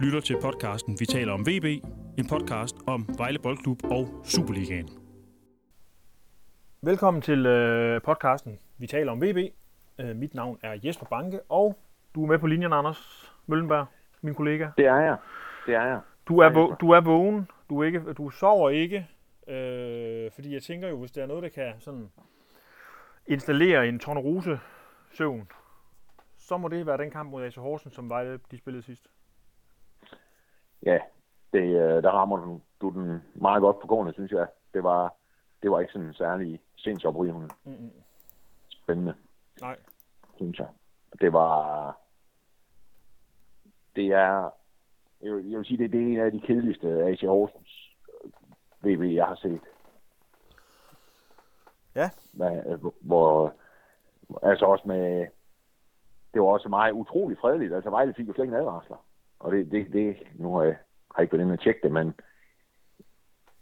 lytter til podcasten Vi taler om VB, en podcast om Vejle Boldklub og Superligaen. Velkommen til øh, podcasten Vi taler om VB. Øh, mit navn er Jesper Banke, og du er med på linjen, Anders Møllenberg, min kollega. Det er jeg. Det er jeg. Du er, vå- du er vågen. Du, er ikke, du sover ikke. Øh, fordi jeg tænker jo, hvis der er noget, der kan sådan installere en tornerose søvn, så må det være den kamp mod AC Horsens, som Vejle de spillede sidst. Ja, det, øh, der rammer du, du den meget godt på gården, synes jeg. Det var, det var ikke sådan særlig sindsoprivende Mm-mm. spændende, Nej. synes jeg. Det var... Det er... Jeg vil, jeg vil sige, det, det er en af de kedeligste AC Horsens øh, VB, jeg har set. Ja. Hvad, hvor, altså også med... Det var også meget utrolig fredeligt. Altså Vejle fik jo slet ingen advarsler. Og det, det, det nu har jeg, har jeg ikke været inde og tjekke det, men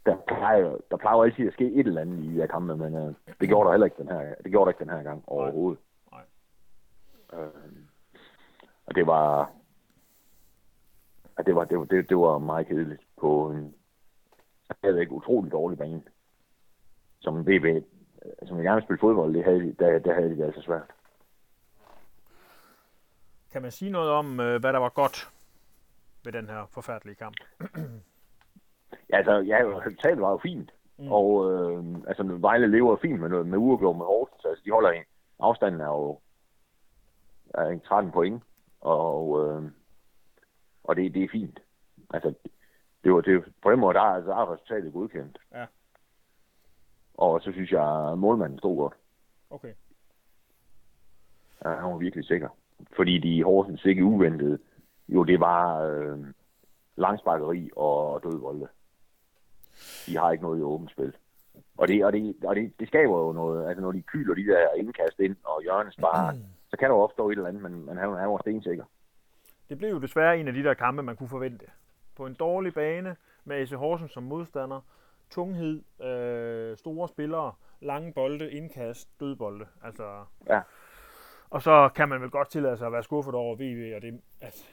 der plejer, der plejer altid at ske et eller andet i de her kampe, men øh, det gjorde der heller ikke den her, det gjorde der ikke den her gang overhovedet. Nej. Øh, og det var, at det var, det var, det, det var meget kedeligt på en, ikke, utrolig dårlig bane. Som VB, øh, som jeg gerne vil spille fodbold, det havde, de- der, der havde de det altså svært. Kan man sige noget om, øh, hvad der var godt ved den her forfærdelige kamp? Ja, altså, ja, resultatet var jo fint. Mm. Og øh, altså, Vejle lever fint med, noget, med uafgjort med Horsens. Altså, de holder en. Afstanden er jo er en 13 point. Og, øh, og det, det er fint. Altså, det var, det, på den måde, der, er- altså, der er resultatet godkendt. Ja. Og så synes jeg, at målmanden stod godt. Okay. Ja, han var virkelig sikker. Fordi de Horsens ikke uventede, jo det var øh, langsparkeri og dødvolde. De har ikke noget i åbent spil. Og det, og det, og det, det skaber jo noget, altså når de kyler de der indkast ind og hjørnes bare, så kan der jo opstå et eller andet, men, men han, han var stensikker. Det blev jo desværre en af de der kampe, man kunne forvente. På en dårlig bane med AC Horsens som modstander, tunghed, øh, store spillere, lange bolde, indkast, dødbolde. Altså, Ja. Og så kan man vel godt tillade sig at være skuffet over VV, og det, at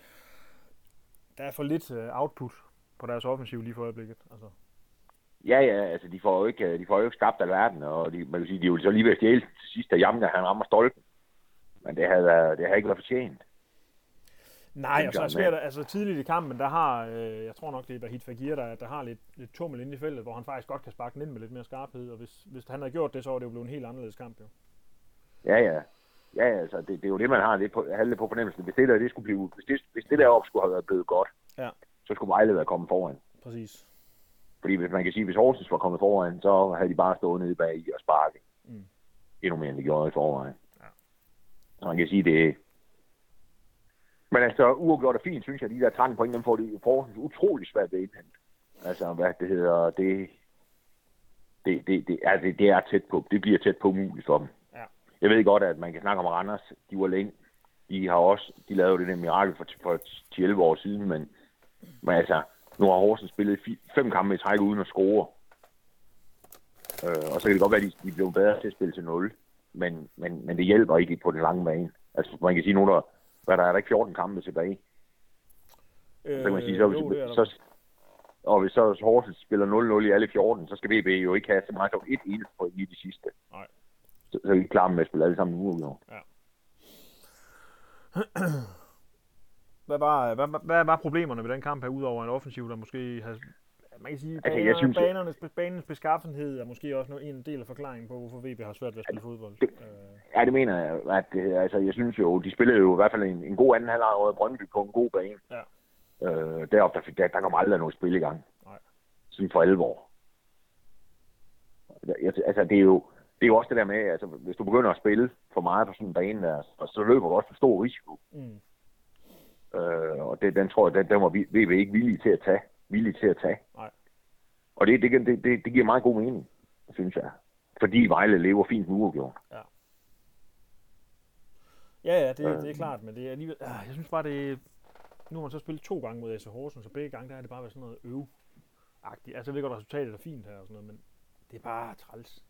der er for lidt øh, output på deres offensiv lige for øjeblikket. Altså, Ja, ja, altså de får jo ikke, de får jo ikke skabt alverden, og de, man kan sige, de er jo så lige ved at stjæle til sidst, da Jamga han rammer stolpen. Men det havde, været- det havde ikke været fortjent. Nej, og så er svært, altså tidligt i kampen, der har, øh, jeg tror nok, det er Bahit Fagir, der, der har lidt, lidt tummel inde i feltet, hvor han faktisk godt kan sparke den ind med lidt mere skarphed, og hvis, hvis han havde gjort det, så var det jo blevet en helt anderledes kamp, jo. Ja, ja. Ja, altså, det, det er jo det, man har lidt på, lidt på fornemmelsen. Hvis det der, det skulle blive, hvis det, hvis det deroppe skulle have været blevet godt, Ja. så skulle Vejle være kommet foran. Præcis. Fordi hvis man kan sige, hvis Horsens var kommet foran, så havde de bare stået nede bag i og sparket. Mm. Endnu mere, end de gjorde i forvejen. Ja. Så man kan sige, det Men altså, uafgjort er fint, synes jeg. De der 13 point, dem får de Horsens utrolig svært ved indhente. Altså, hvad det hedder, det... Det, det, det, er, det, det er tæt på. Det bliver tæt på umuligt for dem. Jeg ved godt, at man kan snakke om Randers. De var længe. De har også, de lavede det der mirakel for, for 10-11 år siden, men, men altså, nu har Horsens spillet fi- fem kampe i træk uden at score. Øh, og så kan det godt være, at de, de blev bedre til at spille til 0. Men, men, men det hjælper ikke på den lange bane. Altså, man kan sige nu, der, hvad der er der ikke 14 kampe tilbage. Øh, Så kan man sige, så, jo, det er der. så, og hvis så Horsens spiller 0-0 i alle 14, så skal VB jo ikke have så meget som et eneste point i de sidste. Nej. Så, så er vi klar med at spille alle sammen uafgjort. Hvad var, hvad, hvad, var problemerne ved den kamp her, udover en offensiv, der måske har... Man kan sige, Altså, baner, jeg synes- banernes, banens beskaffenhed er måske også en del af forklaringen på, hvorfor VB har svært ved at spille fodbold. det- Øh, Ja, det mener jeg. At, det, altså, jeg synes jo, de spillede jo i hvert fald en, en god anden halvleg over Brøndby på en god bane. Ja. Øh, deroppe, der, der, der kom aldrig noget spil i gang. Nej. Sådan for alvor. Jeg, altså, det er jo det er jo også det der med, altså, hvis du begynder at spille for meget på sådan en bane der, så, så løber du også for stor risiko. mm. Øh, og det, den tror jeg, den, den var vi- VB ikke villige til at tage. Villige til at tage. Nej. Og det, det, det, det, det giver meget god mening, synes jeg. Fordi Vejle lever fint med uafgjort. Ja, ja, det, det er Øh. klart, men det er alligevel... Ah, jeg synes bare, det Nu har man så spillet to gange mod AC Horsens, så begge gange der har det bare været sådan noget øv agtigt Altså, jeg ved godt, at resultatet er fint her og sådan noget, men det er bare træls.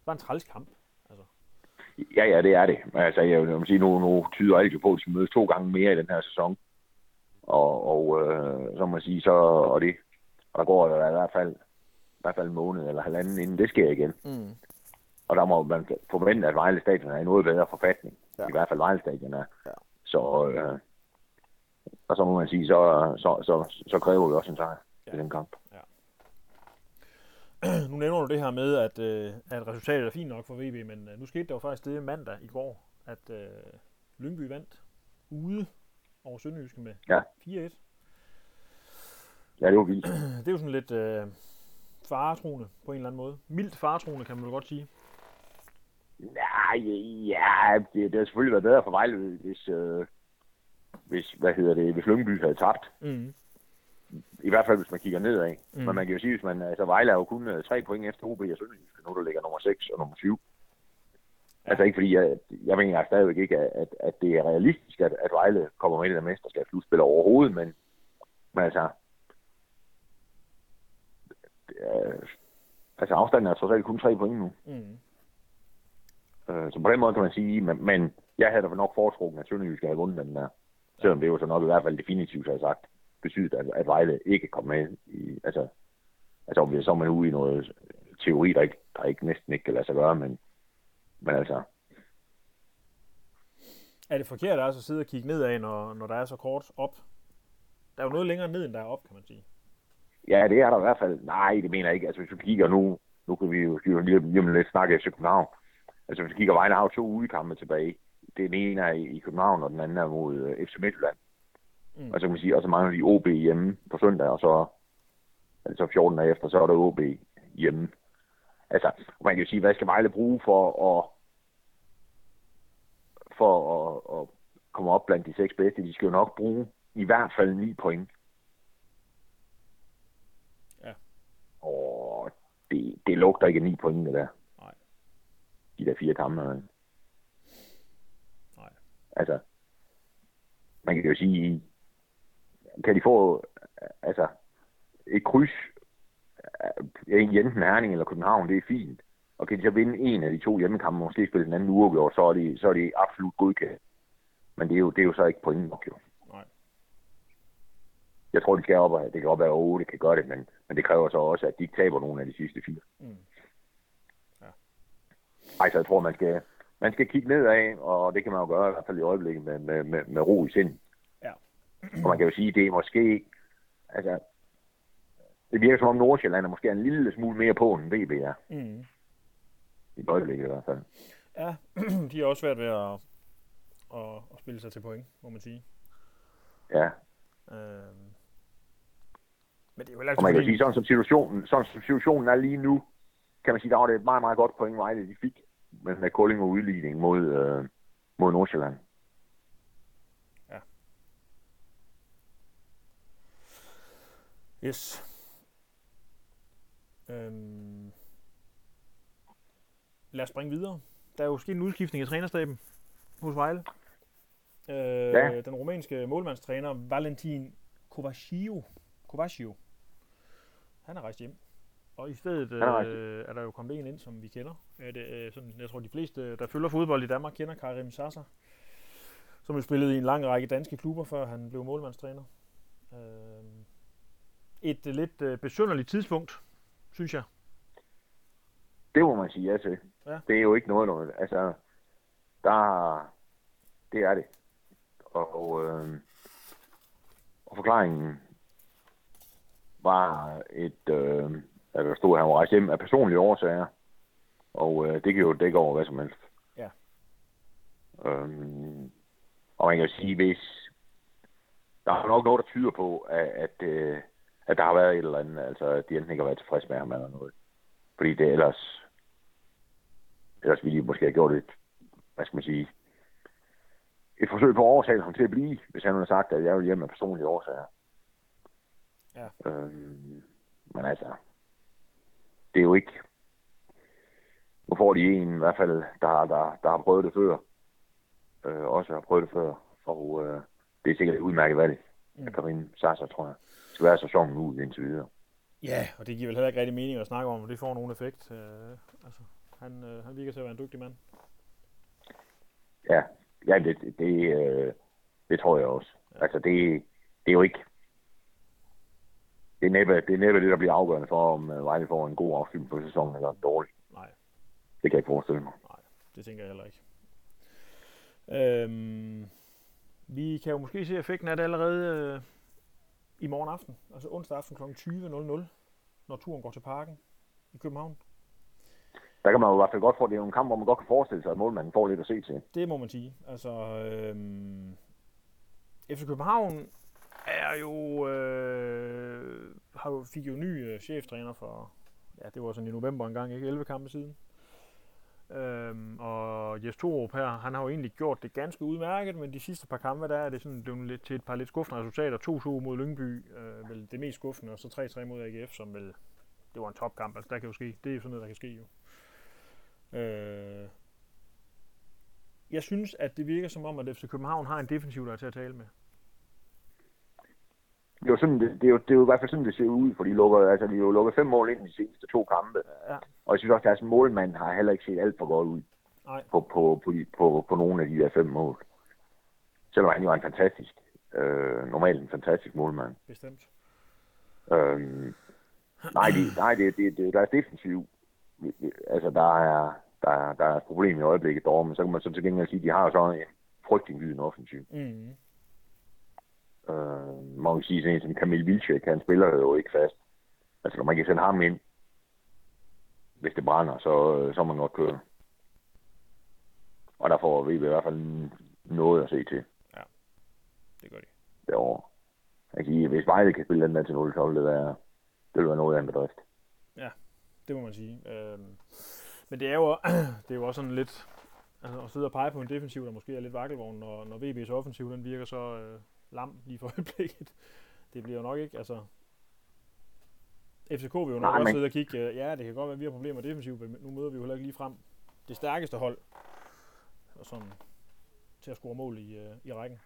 Det var en træls kamp. Altså, Ja, ja, det er det. Altså, jeg vil sige, nu, nu tyder alt jo på, at de skal mødes to gange mere i den her sæson. Og, og øh, så må man sige, så, og det, og der går der i hvert fald, i hvert fald en måned eller halvanden, inden det sker igen. Mm. Og der må man forvente, at Vejle Stadion er i noget bedre forfatning. Ja. I hvert fald Vejle Stadion er. Ja. Så, øh, og så må man sige, så, så, så, så kræver vi også en sejr ja. i den kamp. Nu nævner du det her med, at, øh, at resultatet er fint nok for VB, men øh, nu skete der jo faktisk det mandag i går, at øh, Lyngby vandt ude over Sønderjyske med Ja. 4-1. Ja, det var vildt. Det er jo sådan lidt øh, faretroende på en eller anden måde. Mildt faretroende, kan man vel godt sige. Nej, ja, det, det har selvfølgelig været bedre for Vejle, hvis, øh, hvis, hvad hedder det, hvis Lyngby havde tabt. Mm. I hvert fald, hvis man kigger nedad. Mm. Men man kan jo sige, hvis man, altså Vejle er jo kun øh, tre point efter OB og Sønderjysk, nu der ligger nummer 6 og nummer 7. Ja. Altså ikke fordi, jeg, jeg mener stadigvæk ikke, at, at, det er realistisk, at, at Vejle kommer med i det der mesterskabsslutspil overhovedet, men, men altså, øh, altså afstanden er trods alt kun tre point nu. Mm. Øh, så på den måde kan man sige, men, men jeg havde da nok foretrukket, at Sønderjysk havde vundet den der. Selvom det jo så nok i hvert fald definitivt har sagt, betydet, at, at Vejle ikke kom med i, altså, altså om vi så er man ude i noget teori, der ikke, der ikke næsten ikke kan lade sig gøre, men, men altså, Er det forkert altså at sidde og kigge nedad, når, når der er så kort op? Der er jo noget længere ned, end der er op, kan man sige. ja, det er der i hvert fald. Nej, det mener jeg ikke. Altså hvis du kigger nu, nu kan vi jo vi lige, lige om lidt snakke FC København. Altså hvis du kigger, Vejle har jo to udekampe tilbage. Den ene er i i København, og den anden er mod øh, FC Midtjylland. Mm. Og så kan man sige, og så mangler de OB hjemme på søndag, og så, altså 14 dage efter, så er der OB hjemme. Altså, man kan jo sige, hvad skal Vejle bruge for at, for at, at komme op blandt de seks bedste? De skal jo nok bruge i hvert fald 9 point. Ja. Og det, det lugter ikke af 9 point, det der. Nej. De der fire kampe. Nej. Altså, man kan jo sige, kan de få altså, et kryds en enten Herning eller København, det er fint. Og kan de så vinde en af de to hjemmekampe, måske spille den anden uafgjort, så er de, så er de absolut godkendt. Men det er, jo, det er jo så ikke point nok, jo. Nej. Jeg tror, de skal op, og det kan godt være, at 8 kan gøre det, men, men det kræver så også, at de ikke taber nogle af de sidste fire. Mm. Ej, så jeg tror, man skal, man skal kigge nedad, og det kan man jo gøre i hvert fald i øjeblikket med, med, med, med ro i sind. Og man kan jo sige, det er måske, altså, det virker som om Nordsjælland er måske en lille smule mere på, end VB er. Mm. I øjeblikket i hvert fald. Ja, de er også svært ved at, at, at spille sig til point, må man sige. Ja, Øhm. Men det er jo heller og man kan ikke sige, sådan som situationen, sådan som situationen er lige nu, kan man sige, der var det et meget, meget godt point, Vejle de fik med, med Kolding og udligning mod, øh, mod Nordsjælland. Yes. Øhm. Lad os springe videre. Der er jo sket en udskiftning i trænerstaben hos Vejle. Øh, Ja. Den rumænske målmandstræner Valentin Kovaciu, Kovaciu, han er rejst hjem. Og i stedet er øh, er der jo kommet en ind, som vi kender. Er det, øh, sådan, jeg tror, de fleste, der følger fodbold i Danmark, kender Karim Sasser, som jo spillede i en lang række danske klubber, før han blev målmandstræner. Øh, et øh, lidt øh, besynderligt tidspunkt, synes jeg. Det må man sige ja til. Ja. Det er jo ikke noget, noget. Altså, der, det er det. Og, øh, og forklaringen var et, øh, at der stod, at han var rejst hjem af personlige årsager. Og øh, det kan jo dække over hvad som helst. Ja. Øhm, og man kan jo sige, hvis der er nok noget, der tyder på, at, at, øh, at der har været et eller andet, altså at de enten ikke har været tilfredse med ham eller noget. Fordi det ellers, ellers ville de måske have gjort et, hvad skal man sige, et forsøg på at overtale ham til at blive, hvis han havde sagt, at jeg vil hjem af personlige årsager. Ja. Øhm, men altså, det er jo ikke, nu får de en i hvert fald, der, har- der, der har prøvet det før, øh, også har prøvet det før, og øh, det er sikkert et udmærket valg Mm. af Karim Sasser, tror jeg. Være sæsonen ud indtil videre. Ja, og det giver vel heller ikke rigtig mening at snakke om, om det får nogen effekt. Øh, altså, han, øh, han virker til at være en dygtig mand. Ja, ja det, det, øh, det tror jeg også. Altså det, det er jo ikke... Det er, næppe, det er næppe det, der bliver afgørende for, om øh, Vejle får en god afslutning på sæsonen eller en dårlig. Nej, Det kan jeg ikke forestille mig. det tænker jeg heller ikke. Øhm, vi kan jo måske se effekten af det allerede øh, i morgen aften, altså onsdag aften kl. 20.00, når turen går til parken i København. Der kan man jo i hvert fald godt få, det er en kamp, hvor man godt kan forestille sig, at målmanden får lidt at se til. Det må man sige. Altså, øhm, FC København er jo, øh, har jo, fik jo ny øh, cheftræner for, ja, det var sådan i november engang, ikke? 11 kampe siden. Øhm, og Jes Torup her, han har jo egentlig gjort det ganske udmærket, men de sidste par kampe, der er det sådan blevet lidt til et par lidt skuffende resultater. 2-2 mod Lyngby, øh, vel det mest skuffende, og så 3-3 mod AGF, som vel, det var en topkamp, altså der kan jo ske, det er jo sådan noget, der kan ske jo. Øh, jeg synes, at det virker som om, at FC København har en defensiv, der er til at tale med. Det er jo, sådan, det, det, er jo, det er jo i hvert fald sådan, det ser ud, for de, lukker, altså, de har jo lukket fem mål ind i de seneste to kampe. Ja. Og jeg synes også, at deres målmand har heller ikke set alt for godt ud Nej. på, på, på, de- på, på nogle af de der fem mål. Selvom han jo er en fantastisk, øh, normalt en fantastisk målmand. Bestemt. Øhm, nej, det, nej det, det, det, der er defensiv. Altså, der er, der, er, der er et problem i øjeblikket derovre, men så kan man så til gengæld sige, at de har jo sådan en frygtindgydende offensiv. Mm. Øh, man kan sige sådan en som Kamil Vilcek, han spiller jo ikke fast. Altså, når man kan sende ham ind, hvis det brænder, så, øh, så er man godt køre. Og der får vi i hvert fald noget at se til Det gør de. derovre. Sige, hvis Vejle kan spille den der til 0, så vil det være, det vil være noget af en bedrift. Det må man sige. Øhm, men det er, jo, det er jo også sådan lidt altså, at sidde og pege på en defensiv, der måske er lidt vakkelvogn, når, når VB's offensiv den virker så øh, lam lige for øjeblikket. Det bliver jo nok ikke, altså... FCK vil jo nok også sidde og kigge, øh, ja, det kan godt være, at vi har problemer defensivt, men nu møder vi jo heller ikke lige frem det stærkeste hold og sådan, til at score mål i, øh, i rækken.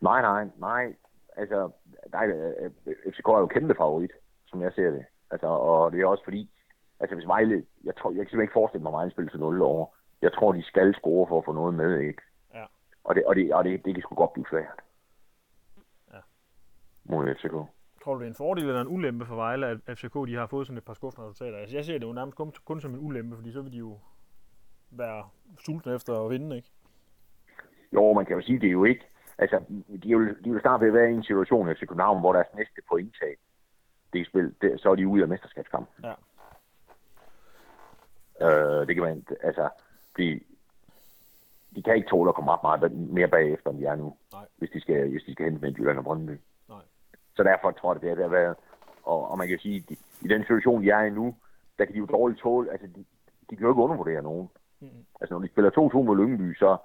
Nej, nej, nej. Altså, nej, øh, FCK er jo kæmpe favorit, som jeg ser det. Altså, og det er også fordi, altså hvis Vejle, jeg, tror, jeg kan simpelthen ikke forestille mig, at Vejle spiller til 0 over. Jeg tror, de skal score for at få noget med, ikke? Ja. Og det, og det, og det, det kan sgu godt blive svært. Mod FCK. Tror du, det er en fordel eller en ulempe for Vejle, at FCK de har fået sådan et par skuffende resultater? Altså, jeg ser det jo nærmest kun, kun som en ulempe, fordi så vil de jo være sultne efter at vinde, ikke? Jo, man kan jo sige, det er jo ikke... Altså, de er jo, de er jo snart ved at være i en situation i FC København, hvor deres næste pointtab, det er spil, det, så er de ude af mesterskabskampen. Ja. Øh, det kan man, altså, de, de kan ikke tåle at komme ret meget mere bagefter, end de er nu, Nej. hvis de skal, hvis de skal hente Midtjylland og Brøndby. Så derfor tror jeg, det er det har været, og, og man kan sige, de, i den situation, de er i nu, der kan de jo dårligt tåle, altså, de, de kan jo ikke undervurdere nogen. Mm. Altså, når de spiller 2-2 mod Lyngby, så,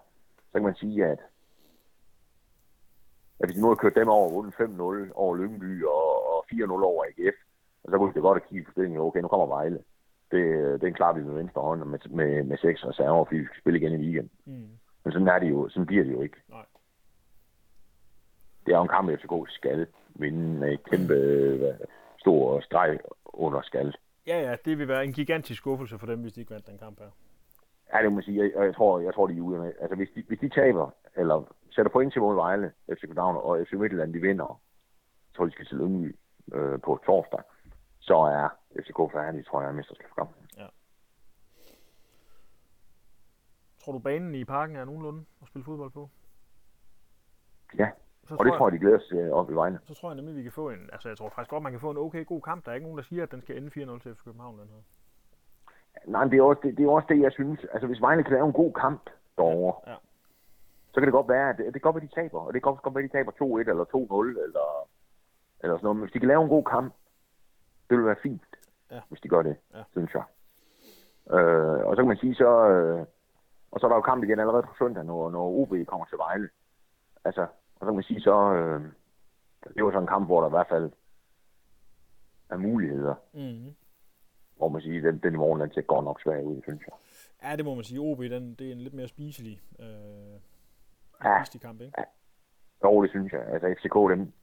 så kan man sige, at, at hvis de nu har kørt dem over vundet 5-0 over Lyngby og, og 4-0 over AGF, og så kunne det godt at kigge på stillingen, okay, nu kommer Vejle. Det, den klarer vi med venstre hånd med, med, med seks reserver, fordi vi skal spille igen i weekend. Mm. Men sådan er det jo, sådan bliver det jo ikke. Nej. Det er jo en kamp, FCK skal vinde med et kæmpe øh, stor streg under skal. Ja, ja, det vil være en gigantisk skuffelse for dem, hvis de ikke vandt den kamp her. Ja, det må man sige. Jeg, jeg, tror, jeg tror, de er ude med. Altså, hvis de, hvis de taber, eller sætter point til mod Vejle, FC København og FC Midtjylland, de vinder, så tror jeg, de skal til Lyngby øh, på torsdag, så er FCK færdig, tror jeg, er mesterskabskamp. Tror du, banen i parken er nogenlunde at spille fodbold på? Ja, Så og det tror jeg, de glæder sig til op i Vejle. Så tror jeg nemlig, vi kan få en... Altså, jeg tror faktisk godt, man kan få en okay god kamp. Der er ikke nogen, der siger, at den skal ende 4-0 til FC København, den her. Nej, men det er, også det, det er også det, jeg synes. Altså, hvis Vejle kan lave en god kamp derovre, Ja. så kan det godt være, at det, det kan godt være, de taber. Og det kan godt være, at de taber 2-1 eller 2-0 eller, eller sådan noget. Men hvis de kan lave en god kamp, det vil være fint, Ja. hvis de gør det, Ja. synes jeg. Øh, og så kan man sige, så... Øh, og så er der jo kamp igen allerede på søndag, når, når OB kommer til Vejle. Altså, og så kan man sige, så... Øh, det er jo sådan en kamp, hvor der i hvert fald er muligheder. Mm. Hvor man siger, den, den i morgen, den ser godt nok svær ud, synes jeg. Ja, det må man sige. OB, den, det er en lidt mere spiselig, øh, Ja. spiselig kamp, ikke? Jo, det synes jeg. Altså, FCK, dem,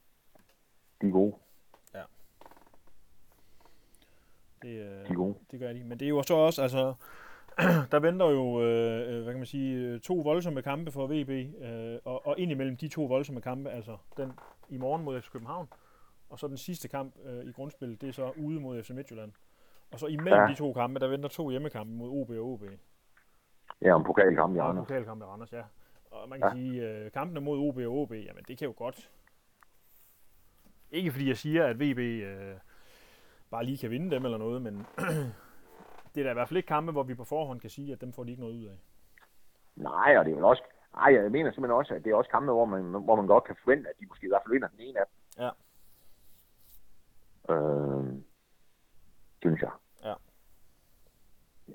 de er gode. Det, øh, De er gode. det gør de. Men det er jo så også, altså, der venter jo, øh, øh, hvad kan man sige, øh, to voldsomme kampe for VB, øh, og, og indimellem de to voldsomme kampe, altså den i morgen mod FC København. Og så den sidste kamp øh, i grundspillet, det er så ude mod FC Midtjylland. Og så imellem ja. De to kampe, der venter to hjemmekampe mod OB og OB. Ja, om pokalkamp i en Randers. pokalkamp i Randers, ja. Og man kan. Ja. sige, øh, kampene mod OB og OB, jamen det kan jo godt... Ikke fordi jeg siger, at VB øh, bare lige kan vinde dem eller noget, men det er da i hvert fald ikke kampe, hvor vi på forhånd kan sige, at dem får de ikke noget ud af. Nej, og det er vel også... Ej, jeg mener simpelthen også, at det er også kampe, hvor man, hvor man godt kan forvente, at de måske i hvert fald vinder den ene af dem. Ja. Øh, synes jeg. Ja.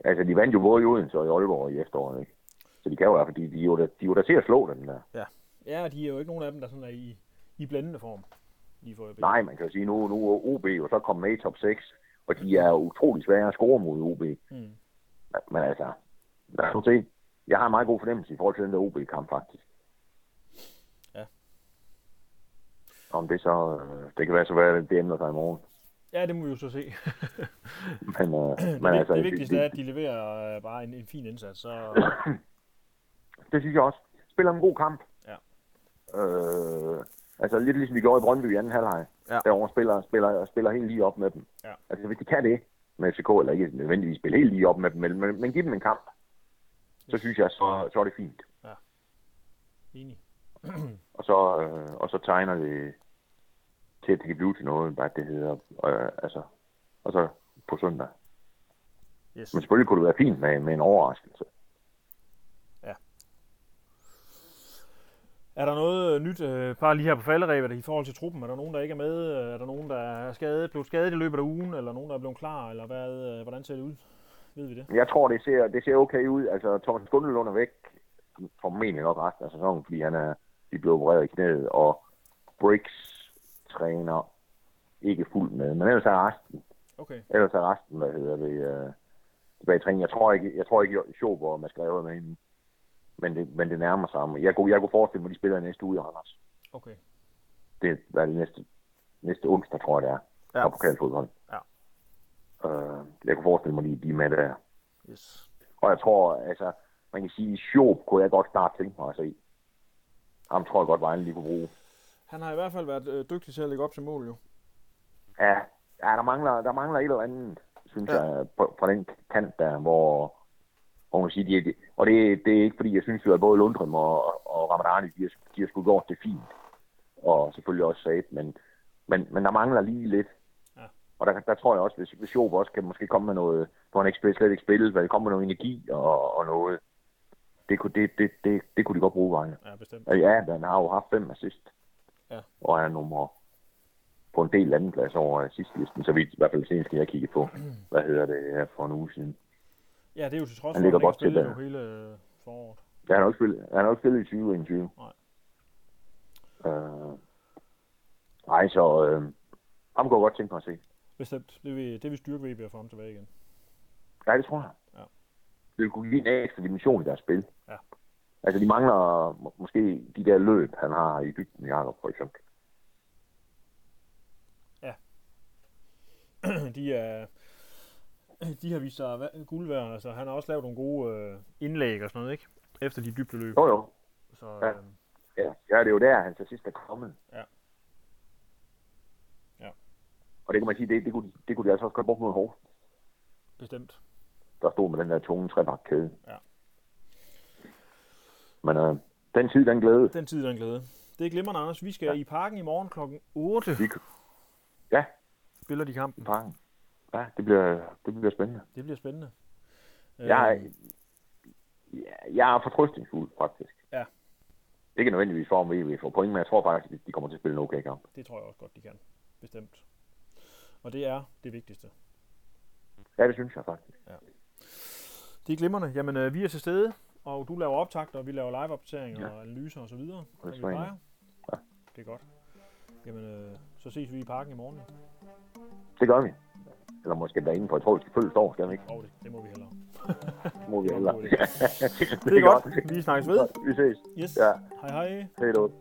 Altså, de vandt jo både i Odense og i Aalborg i efteråret, ikke? Så de kan jo være, fordi de er jo da, de er jo da til at slå den der. Ja, de er jo ikke nogen af dem, der sådan er i, i blændende form. Lige for. Nej, man kan jo sige, nu, nu er OB jo så kommet med i top 6, og de er utrolig svære at score mod OB. Mm. Men, men altså, lad os se. Jeg har en meget god fornemmelse i forhold til den der OB-kamp, faktisk. Ja. Om det så, det kan være så være, at det ændrer sig i morgen. Ja, det må vi jo så se. Men, øh, det, men altså, det vigtigste det, er, at de leverer øh, bare en, en fin indsats. Så, det synes jeg også. Spiller en god kamp. Ja. Øh, altså lidt ligesom de gjorde i Brøndby i anden halvleg. Ja. Derovre spiller, spiller, spiller helt lige op med dem. Ja. Altså hvis de kan det med FCK, eller ikke nødvendigvis spille helt lige op med dem, men, men, men give dem en kamp, så synes jeg, så, så er det fint. enig. Og så, øh, og så tegner det til, at det kan blive til noget, hvad det hedder. Øh, altså, og så på søndag. Yes. Men selvfølgelig kunne det være fint med, med en overraskelse. Er der noget nyt, øh, bare lige her på falderæbet, i forhold til truppen? Er der nogen, der ikke er med? Er der nogen, der er skadet, blevet skadet i løbet af ugen? Eller nogen, der er blevet klar? Eller hvad, øh, hvordan ser det ud? Ved vi det? Jeg tror, det ser, det ser okay ud. Altså, Thomas Gundelund er væk, formentlig nok resten af sæsonen, fordi han er de blev opereret i knæet, og Briggs træner ikke fuldt med. Men ellers er resten, Okay. ellers er resten, hvad hedder det, øh, tilbage i træning. Jeg tror ikke, jeg tror ikke, Schober og Mascareva er med hende. Men det, men det nærmer sig. Men Jeg kunne, jeg kunne forestille mig, at de spiller næste uge i Randers. Okay. Det er det næste, næste onsdag, tror jeg det er. Ja. På pokalfodbold. Ja. Øh, jeg kunne forestille mig, at de er med der. Yes. Og jeg tror, altså, man kan sige, Schob kunne jeg godt starte tænke mig at se. Ham tror jeg godt, Vejle lige kunne bruge. Han har i hvert fald været øh, dygtig til at lægge op til mål, jo. Ja, ja der, mangler, der mangler et eller andet, synes Ja. jeg, på, på den kant der, hvor, hvor man siger, de, og det, det er ikke fordi, jeg synes jo, at både Lundstrøm og, og Ramadani, de har, de har sgu gjort det fint. Og selvfølgelig også sat, men, men, men der mangler lige lidt. Ja. Og der, der tror jeg også, hvis, hvis Job også kan måske komme med noget, hvor han ikke slet ikke spille, hvad komme med noget energi og, og noget. Det kunne, det, det, det, det kunne de godt bruge, Vejle. Ja, bestemt. Og ja, han har jo haft fem assist. Ja. Og er nummer på en del anden plads over sidste så vidt i hvert fald senest jeg kigge på. Hvad hedder det her for en uge siden? Ja, det er jo til trods for, Han at ligger han ikke godt til spillede der. jo hele øh, foråret. Ja, han har ikke spillet, han har ikke spillet i 2021. Nej. Øh, nej, så øh, ham kunne jeg godt tænke mig at se. Bestemt. Det vil, det vil styrke VB at få ham tilbage igen. Ja, det tror jeg. Ja. Det vil kunne give en ekstra dimension i deres spil. Ja. Altså, de mangler må- måske de der løb, han har i dybden, Jacob, for eksempel. de er de har vist sig guld værd. Altså, han har også lavet nogle gode øh, indlæg og sådan noget, ikke? Efter de dybde løb. Jo, jo. Så Ja. øh, Ja, ja det er jo der, han til sidst er kommet. Ja. Ja. Og det kan man sige, det, det, kunne, det kunne de altså også godt bruge mod Horsens. bestemt. der stod med den der tunge trebakkæde. Ja. Men øh, den tid, den glæde. Den tid, den glæde. Det er glimrende, Anders. Vi skal ja. I parken i morgen kl. 8. Vi, ja, Spiller de kampen. i parken. Ja, det bliver, det bliver spændende. Det bliver spændende. Jeg, Øh, er, ja, jeg er fortrøstningsfuld, faktisk. Ja. Ikke nødvendigvis for, om vi får point, men jeg tror faktisk, at de kommer til at spille en okay kamp. det tror jeg også godt, de kan. Bestemt. Og det er det vigtigste. Ja, det synes jeg faktisk. Det er glimrende. Jamen, øh, vi er til stede, og du laver optagter, og vi laver live-opdateringer Ja. og analyser og så videre. er som vi plejer. Ja. Det er godt. Jamen, øh, så ses vi i parken i morgen. Det gør vi. Eller måske derinde, for jeg tror, vi skal følge år, skal vi ikke? Og det, det må vi hellere. Det må vi heller. Det er godt. Vi snakkes ved. Vi ses. Yes. Ja. Hej hej. Hej då.